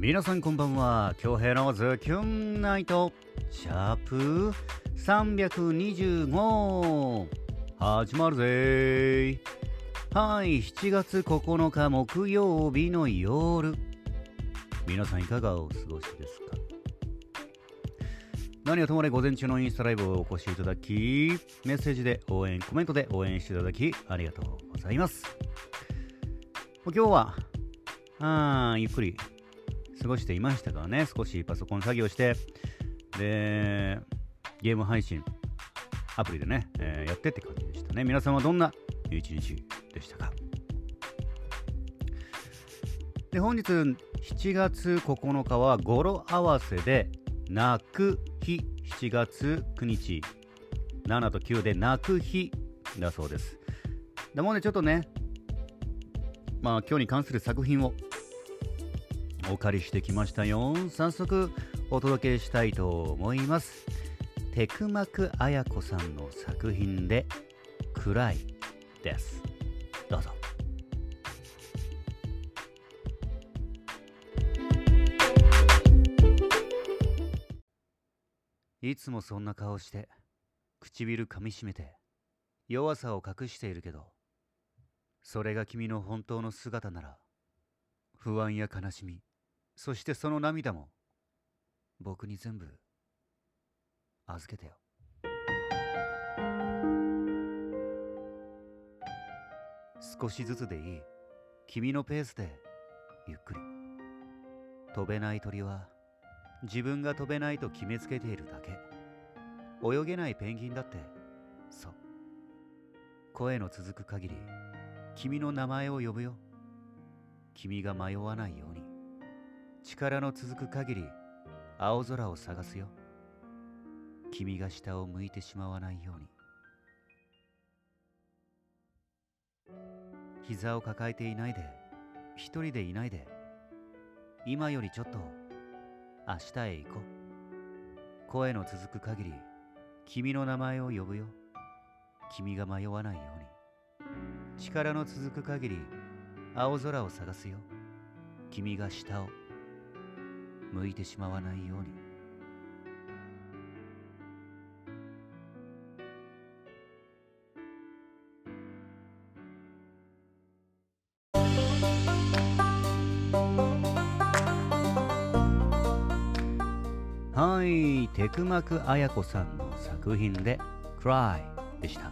皆さんこんばんは。京平のズキュンナイト。シャープ325始まるぜ。はい7月9日木曜日の夜。皆さんいかがお過ごしですか？何はともあれ午前中のインスタライブをお越しいただきメッセージで応援コメントで応援していただきありがとうございます。今日はあーゆっくり。過ごしていましたからね。少しパソコン作業して。でゲーム配信アプリでね、えーやってって感じでしたね。皆さんはどんな一日でしたか？で本日7月9日は語呂合わせで泣く日。7月9日。7と9で泣く日だそうです。だもんでちょっとねまあ今日に関する作品をお借りしてきましたよ。早速お届けしたいと思います。テクマクアヤコさんの作品で「暗い」です。どうぞ。いつもそんな顔して唇噛みしめて弱さを隠しているけどそれが君の本当の姿なら不安や悲しみそしてその涙も僕に全部預けてよ。少しずつでいい。君のペースでゆっくり。飛べない鳥は自分が飛べないと決めつけているだけ。泳げないペンギンだって。そう。声の続く限り君の名前を呼ぶよ。君が迷わないように。力の続く限り青空を探すよ。君が下を向いてしまわないように。膝を抱えていないで一人でいないで今よりちょっと明日へ行こう。声の続く限り君の名前を呼ぶよ。君が迷わないように。力の続く限り青空を探すよ。君が下を。向いてしまわないようにはい、テクマクアヤコさんの作品で Cry でした。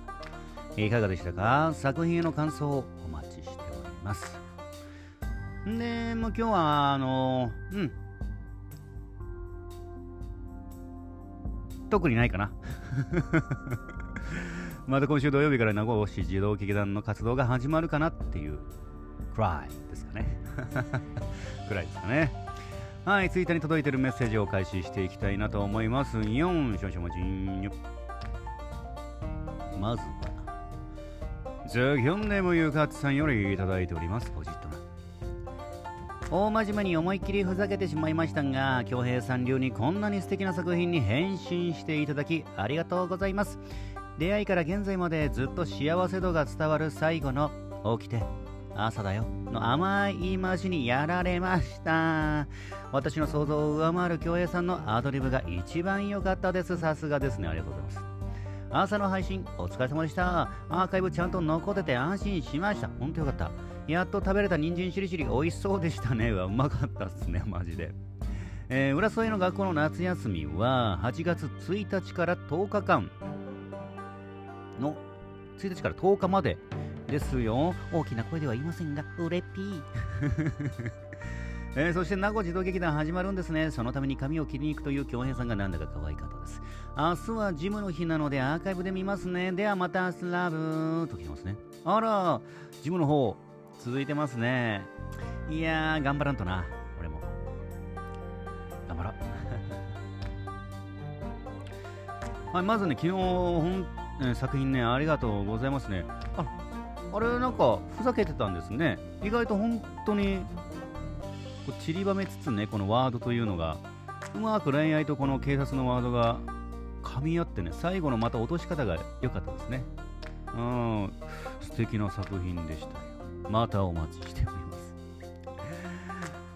いかがでしたか？作品への感想をお待ちしております。で、もう今日は、あの、うん。特にないかな。また今週土曜日から名古屋市児童劇団の活動が始まるかなっていう Cry ですかね。くらいですかね。はい、ツイッターに届いてるメッセージを開始していきたいなと思います。4、少々お待ち。まずは、ズキョンネームゆかつさんよりいただいております。ポジット。大真面目に思いっきりふざけてしまいましたが、京平さん流にこんなに素敵な作品に変身していただきありがとうございます。出会いから現在までずっと幸せ度が伝わる最後の起きて朝だよの甘い言い回しにやられました。私の想像を上回る京平さんのアドリブが一番良かったです。さすがですね。ありがとうございます。朝の配信お疲れ様でした。アーカイブちゃんと残ってて安心しました。ほんとよかった。やっと食べれた人参しりしりが美味しそうでしたね。うわ、うまかったっすね、マジで。えー、浦添の学校の夏休みは8月1日から10日間の1日から10日までですよ。大きな声では言いませんが、うれっぴー。えーそして名護児童劇団始まるんですね。そのために髪を切りに行くという京平さんがなんだか可愛かったです。明日はジムの日なのでアーカイブで見ますね。ではまた明日ラブと来てますね。あら、ジムの方続いてますね。いやー、頑張らんとな。俺も。頑張ろう。はい、まずね、昨日、ほんえー作品ね、ありがとうございますね。ああれ、なんか、ふざけてたんですね。意外と本当に、こう散りばめつつね、このワードというのが、うまく恋愛とこの警察のワードが噛み合ってね、最後のまた落とし方が良かったですね。うん、素敵な作品でしたよ。またお待ちしておりま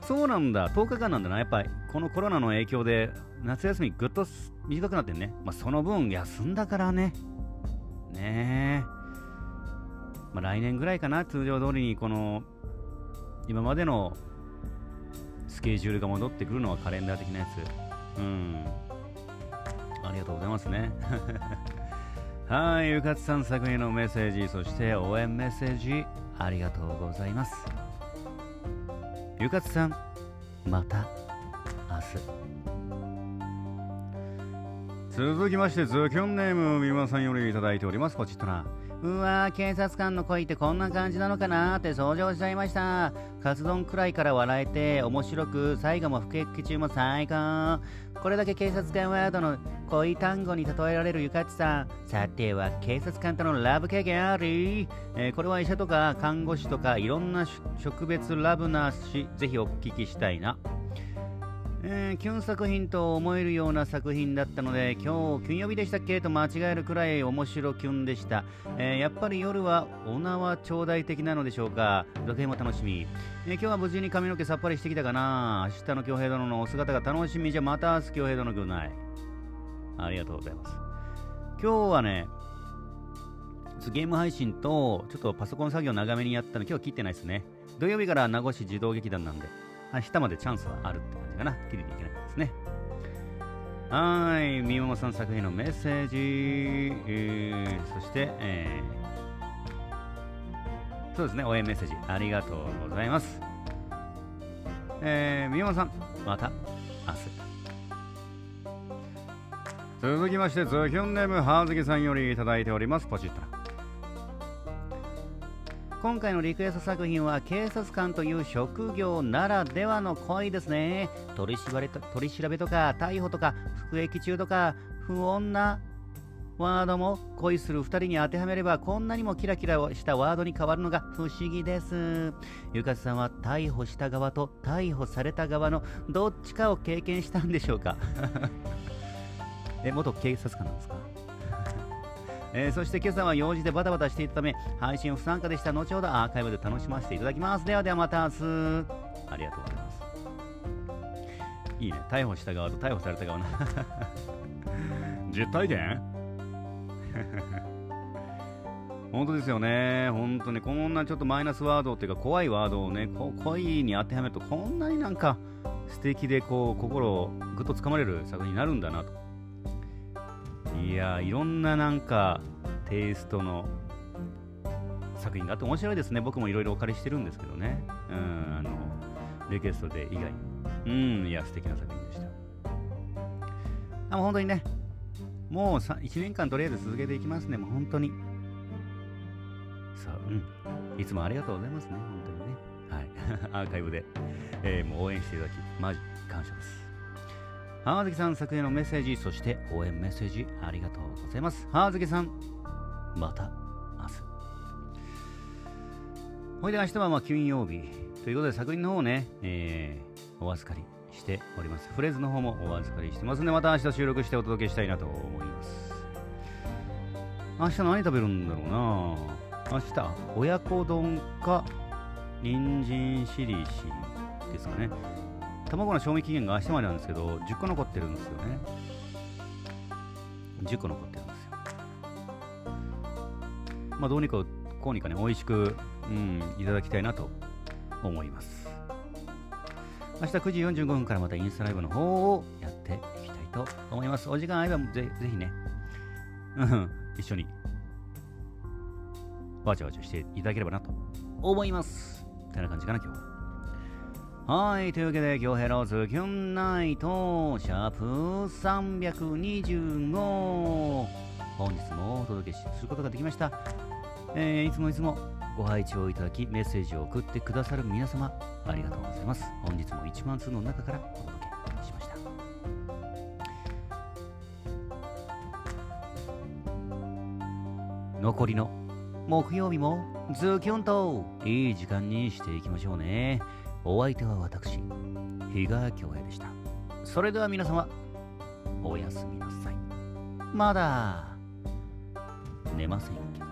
す。そうなんだ、10日間なんだな。やっぱり、このコロナの影響で、夏休みぐっと短くなってね。まあ、その分、休んだからね。ねえ。まあ、来年ぐらいかな、通常通りに、この、今までのスケジュールが戻ってくるのはカレンダー的なやつ。うん。ありがとうございますね。はい、ゆかつさん作品のメッセージ、そして応援メッセージ、ありがとうございます。ゆかつさん、また明日。続きまして、ズキョンネーム、みまさんよりいただいております。ポチッとな。うわ警察官の声ってこんな感じなのかなって想像しちゃいました。カツ丼くらいから笑えて面白く最後も不景気中も最高。これだけ警察官ワードの恋単語に例えられるゆかちさん。さては警察官とのラブ経験あり、えー、これは医者とか看護師とかいろんな職別ラブなし。ぜひお聞きしたいな。えー、キュン作品と思えるような作品だったので今日金曜日でしたっけと間違えるくらい面白キュンでした、えー、やっぱり夜はお縄頂戴的なのでしょうか。土手も楽しみ、えー、今日は無事に髪の毛さっぱりしてきたかな。明日の京平殿のお姿が楽しみ。じゃまた明日京平殿くない。ありがとうございます。今日はねゲーム配信とちょっとパソコン作業長めにやったの今日切ってないですね。土曜日から名護市児童劇団なんで。明日までチャンスはあるって感じかな。切りにいけないですね。はい、みももさん作品のメッセージ、えー、そして、えー、そうですね、応援メッセージありがとうございます。えー、みももさん、また明日。続きまして、ズキュンネームハーズキさんよりいただいております。ポチッと。今回のリクエスト作品は警察官という職業ならではの恋ですね。取り調べ取り調べとか逮捕とか服役中とか不穏なワードも恋する2人に当てはめればこんなにもキラキラしたワードに変わるのが不思議です。ゆかつさんは逮捕した側と逮捕された側のどっちかを経験したんでしょうか？え元警察官なんですか？えー、そして今朝は用事でバタバタしていたため配信不参加でした。後ほどアーカイブで楽しませていただきます。ではではまた明日。ありがとうございます。いいね。逮捕した側と逮捕された側な実体験本当ですよね。本当に。こんなちょっとマイナスワードっていうか怖いワードをね、こ恋に当てはめるとこんなになんか素敵でこう心をぐっとつかまれる作品になるんだなと。いやいろんななんかテイストの作品があって面白いですね。僕もいろいろお借りしてるんですけどね。うんあのリクエストで以外。うんいや素敵な作品でした。あもう本当にねもう1年間とりあえず続けていきますね。もう本当に。さあうん。いつもありがとうございますね。本当にね。はい。アーカイブで、えー、もう応援していただきマジ感謝です。ハーズキさん作へのメッセージ、そして応援メッセージありがとうございます。ハーズキさん、また明日。ほいで明日はま金曜日ということで作品の方をね、えー、お預かりしております。フレーズの方もお預かりしてますので、また明日収録してお届けしたいなと思います。明日何食べるんだろうな明日、親子丼か、人参しりしですかね。卵の賞味期限が明日までなんですけど、10個残ってるんですよね。10個残ってるんですよ。まあ、どうにか、こうにかね、美味しく、うん、いただきたいなと思います。明日9時45分からまたインスタライブの方をやっていきたいと思います。お時間あればぜぜひね、一緒にわちゃわちゃしていただければなと思います。みたいな感じかな、今日は。はい、というわけで、今日ヘローズキュンナイト、シャープ325。本日もお届けすることができました。えー、いつもいつもご配置をいただき、メッセージを送ってくださる皆様、ありがとうございます。本日も1万通の中からお届けしました。残りの木曜日もズキュンといい時間にしていきましょうね。お相手は私、比嘉京也でした。それでは皆様、おやすみなさい。まだ、寝ませんけど。